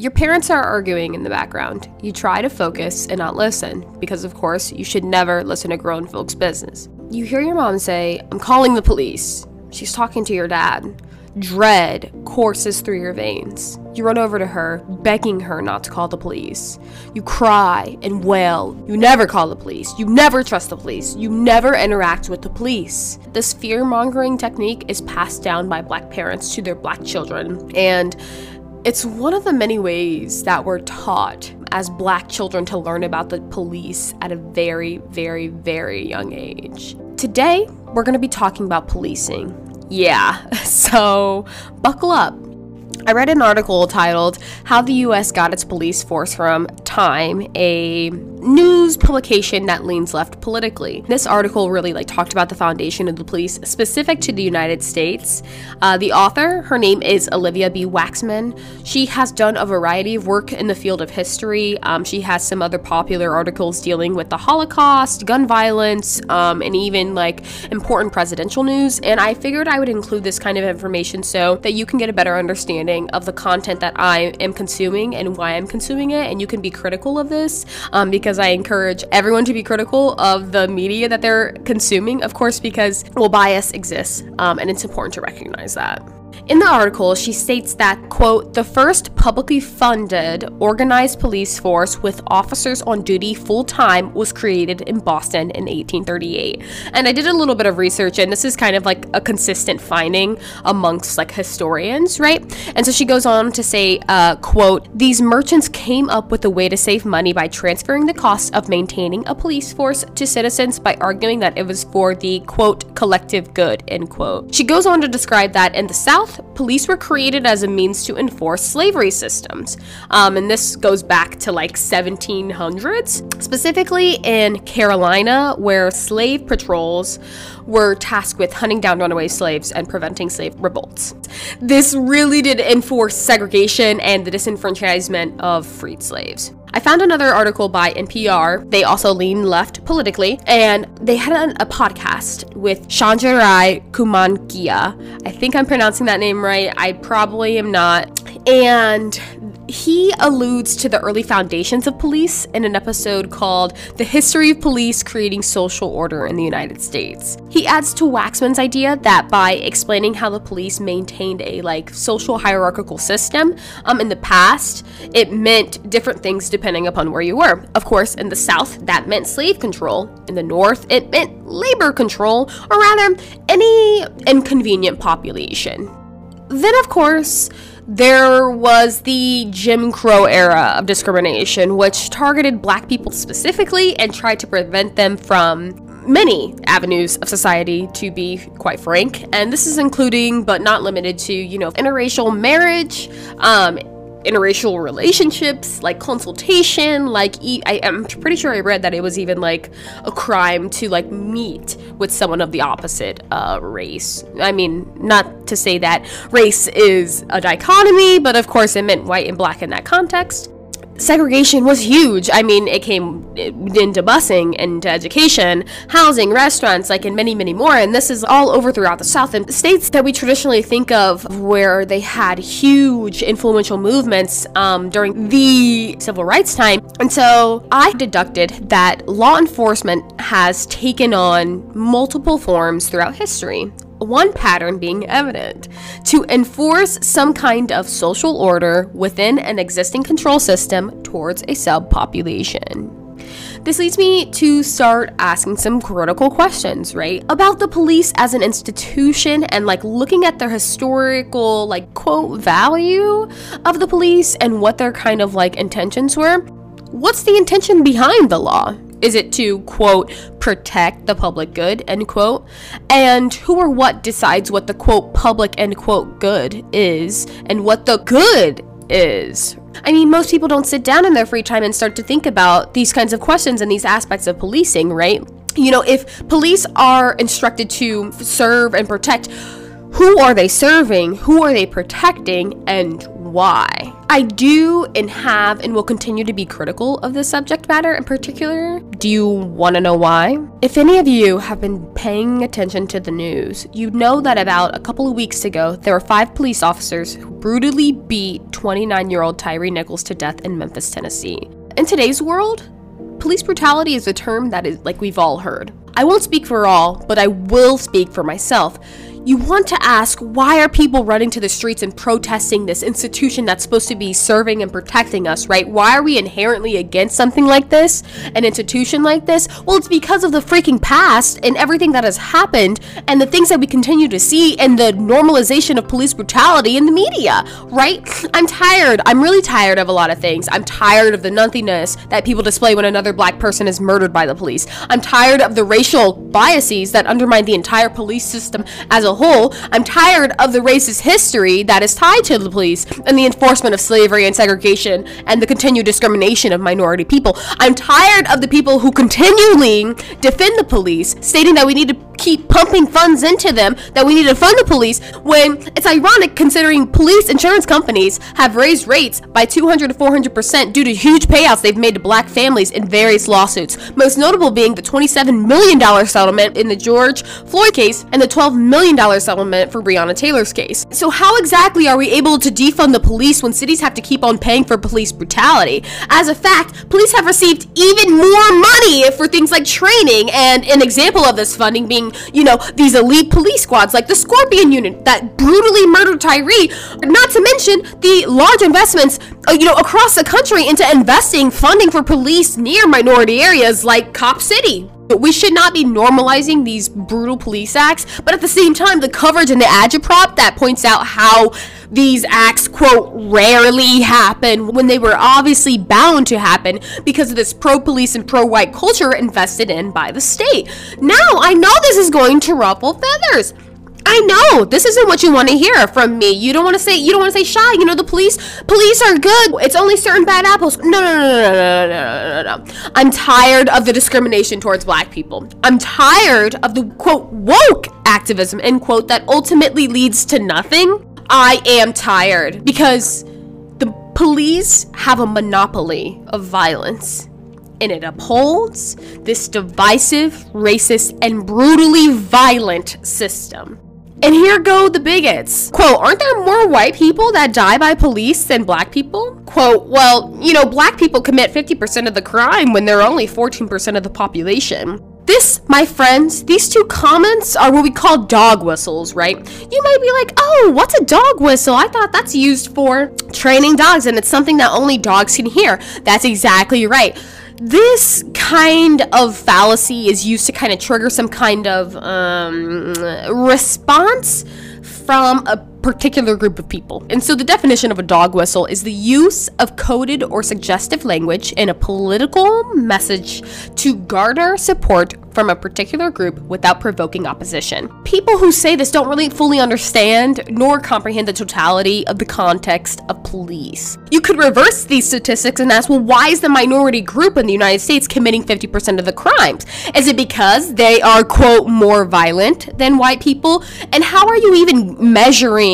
Your parents are arguing in the background. You try to focus and not listen, because of course, you should never listen to grown folks' business. You hear your mom say, I'm calling the police. She's talking to your dad. Dread courses through your veins. You run over to her, begging her not to call the police. You cry and wail. You never call the police. You never trust the police. You never interact with the police. This fear mongering technique is passed down by black parents to their black children, and it's one of the many ways that we're taught as black children to learn about the police at a very, very, very young age. Today, we're to be talking about policing yeah, so buckle up. I read an article titled How the US Got Its Police Force from Time, a news publication that leans left politically. This article really like talked about the foundation of the police specific to the United States. Uh, the author, her name is Olivia B. Waxman. She has done a variety of work in the field of history. Um, she has some other popular articles dealing with the Holocaust, gun violence, um, and even like important presidential news. And I figured I would include this kind of information so that you can get a better understanding of the content that I am consuming and why I'm consuming it, and you can be critical of this um, because because I encourage everyone to be critical of the media that they're consuming, of course, because, well, bias exists, um, and it's important to recognize that. In the article, she states that, quote, the first publicly funded organized police force with officers on duty full time was created in Boston in 1838. And I did a little bit of research, and this is kind of like a consistent finding amongst like historians, right? And so she goes on to say, uh, quote, these merchants came up with a way to save money by transferring the cost of maintaining a police force to citizens by arguing that it was for the, quote, collective good, end quote. She goes on to describe that in the South, police were created as a means to enforce slavery systems. Um, and this goes back to like 1700s, specifically in Carolina, where slave patrols were tasked with hunting down runaway slaves and preventing slave revolts. This really did enforce segregation and the disenfranchisement of freed slaves. I found another article by NPR. They also lean left politically, and they had a, a podcast with Sanjay Kumangia. I think I'm pronouncing that name right. I probably am not. And he alludes to the early foundations of police in an episode called The History of Police Creating Social Order in the United States. He adds to Waxman's idea that by explaining how the police maintained a like social hierarchical system um, in the past, it meant different things depending upon where you were. Of course, in the South, that meant slave control. In the North, it meant labor control, or rather, any inconvenient population. Then, of course, there was the Jim Crow era of discrimination, which targeted black people specifically and tried to prevent them from many avenues of society, to be quite frank. And this is including, but not limited to, you know, interracial marriage, um, interracial relationships, like consultation, like I am pretty sure I read that it was even like a crime to like meet with someone of the opposite uh, race. I mean, not to say that race is a dichotomy, but of course it meant white and black in that context segregation was huge. I mean, it came into busing, into education, housing, restaurants, like, and many, many more. And this is all over throughout the South. And states that we traditionally think of where they had huge influential movements um, during the civil rights time. And so I deducted that law enforcement has taken on multiple forms throughout history one pattern being evident to enforce some kind of social order within an existing control system towards a subpopulation. This leads me to start asking some critical questions, right? About the police as an institution and like looking at their historical, like, quote, value of the police and what their kind of like intentions were. What's the intention behind the law? Is it to, quote, protect the public good, end quote? And who or what decides what the, quote, public, end quote, good is and what the good is? I mean, most people don't sit down in their free time and start to think about these kinds of questions and these aspects of policing, right? You know, if police are instructed to serve and protect, who are they serving? Who are they protecting? And why. I do and have and will continue to be critical of this subject matter in particular. Do you want to know why? If any of you have been paying attention to the news, you know that about a couple of weeks ago, there were five police officers who brutally beat 29 year old Tyree Nichols to death in Memphis, Tennessee. In today's world, police brutality is a term that is like we've all heard. I won't speak for all, but I will speak for myself you want to ask why are people running to the streets and protesting this institution that's supposed to be serving and protecting us, right? Why are we inherently against something like this, an institution like this? Well, it's because of the freaking past and everything that has happened and the things that we continue to see and the normalization of police brutality in the media, right? I'm tired. I'm really tired of a lot of things. I'm tired of the nothingness that people display when another black person is murdered by the police. I'm tired of the racial biases that undermine the entire police system as a whole, I'm tired of the racist history that is tied to the police and the enforcement of slavery and segregation and the continued discrimination of minority people. I'm tired of the people who continually defend the police, stating that we need to keep pumping funds into them, that we need to fund the police, when it's ironic considering police insurance companies have raised rates by 200 to 400% due to huge payouts they've made to black families in various lawsuits. Most notable being the $27 million settlement in the George Floyd case and the $12 million settlement for Breonna Taylor's case. So, how exactly are we able to defund the police when cities have to keep on paying for police brutality? As a fact, police have received even more money for things like training, and an example of this funding being you know, these elite police squads like the Scorpion Unit that brutally murdered Tyree, not to mention the large investments, uh, you know, across the country into investing funding for police near minority areas like Cop City. But we should not be normalizing these brutal police acts, but at the same time, the coverage in the agitprop that points out how these acts, quote, rarely happen when they were obviously bound to happen because of this pro police and pro white culture invested in by the state. Now, I know this is going to ruffle feathers. I know this isn't what you want to hear from me. You don't want to say you don't want to say shy. You know the police police are good. It's only certain bad apples. No, no, no, no, no, no, no, no. I'm tired of the discrimination towards black people. I'm tired of the quote woke activism end quote that ultimately leads to nothing. I am tired because the police have a monopoly of violence and it upholds this divisive, racist, and brutally violent system. And here go the bigots. Quote, aren't there more white people that die by police than black people? Quote, well, you know, black people commit 50% of the crime when they're only 14% of the population. This, my friends, these two comments are what we call dog whistles, right? You might be like, oh, what's a dog whistle? I thought that's used for training dogs and it's something that only dogs can hear. That's exactly right this kind of fallacy is used to kind of trigger some kind of um, response from a particular group of people. And so the definition of a dog whistle is the use of coded or suggestive language in a political message to garner support from a particular group without provoking opposition. People who say this don't really fully understand nor comprehend the totality of the context of police. You could reverse these statistics and ask, well, why is the minority group in the United States committing 50% of the crimes? Is it because they are, quote, more violent than white people? And how are you even measuring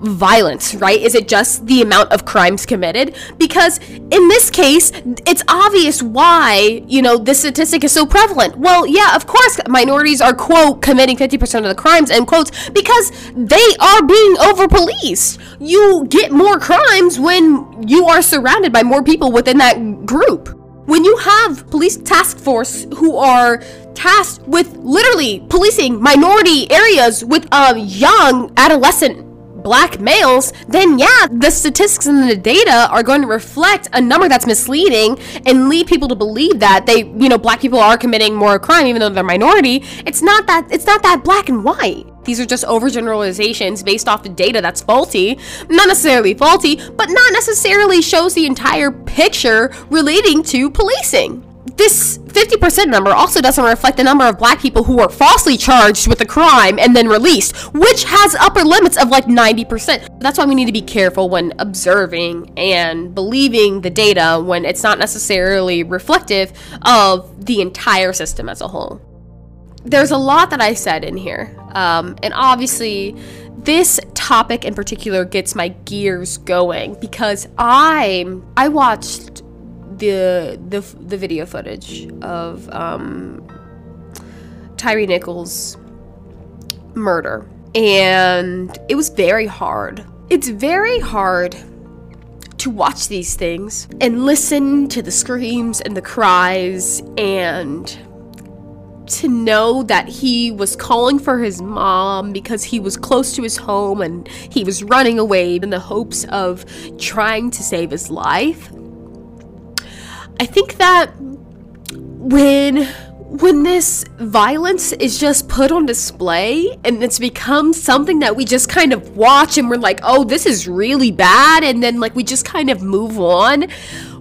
violence, right? Is it just the amount of crimes committed? Because in this case, it's obvious why, you know, this statistic is so prevalent. Well, yeah, of course, minorities are, quote, committing 50% of the crimes, end quotes, because they are being over policed. You get more crimes when you are surrounded by more people within that group. When you have police task force who are tasked with literally policing minority areas with a young adolescent black males, then yeah, the statistics and the data are going to reflect a number that's misleading and lead people to believe that they, you know, black people are committing more crime even though they're minority. It's not that it's not that black and white. These are just overgeneralizations based off the data that's faulty, not necessarily faulty, but not necessarily shows the entire picture relating to policing this 50% number also doesn't reflect the number of black people who were falsely charged with a crime and then released, which has upper limits of like 90%. That's why we need to be careful when observing and believing the data when it's not necessarily reflective of the entire system as a whole. There's a lot that I said in here, um, and obviously, this topic in particular gets my gears going because I'm I watched the the the video footage of um, Tyree Nichols' murder, and it was very hard. It's very hard to watch these things and listen to the screams and the cries and to know that he was calling for his mom because he was close to his home and he was running away in the hopes of trying to save his life. I think that when when this violence is just put on display and it's become something that we just kind of watch and we're like, "Oh, this is really bad," and then like we just kind of move on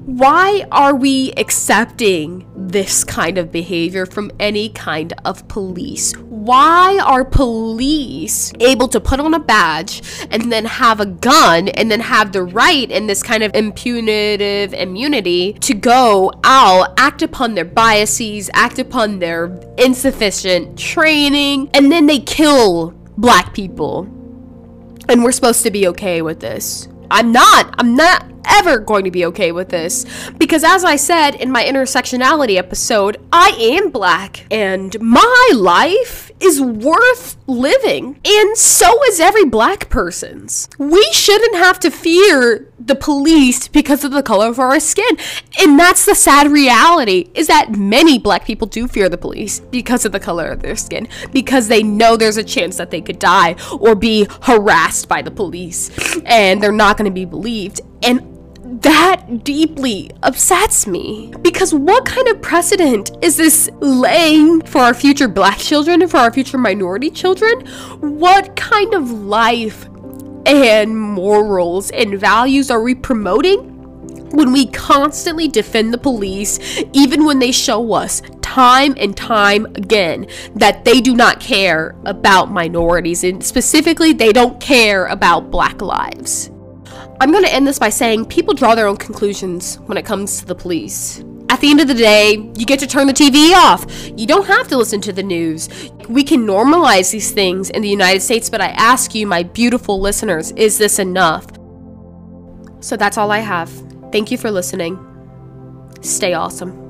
why are we accepting this kind of behavior from any kind of police? Why are police able to put on a badge and then have a gun and then have the right in this kind of impunitive immunity to go out, act upon their biases, act upon their insufficient training, and then they kill black people? And we're supposed to be okay with this. I'm not. I'm not ever going to be okay with this. Because as I said in my intersectionality episode, I am black and my life is worth living. And so is every black person's. We shouldn't have to fear the police because of the color of our skin. And that's the sad reality is that many black people do fear the police because of the color of their skin because they know there's a chance that they could die or be harassed by the police and they're not going to be believed. And that deeply upsets me. Because what kind of precedent is this laying for our future black children and for our future minority children? What kind of life and morals and values are we promoting when we constantly defend the police, even when they show us time and time again that they do not care about minorities, and specifically, they don't care about black lives. I'm going to end this by saying people draw their own conclusions when it comes to the police. At the end of the day, you get to turn the TV off. You don't have to listen to the news. We can normalize these things in the United States, but I ask you, my beautiful listeners, is this enough? So that's all I have. Thank you for listening. Stay awesome.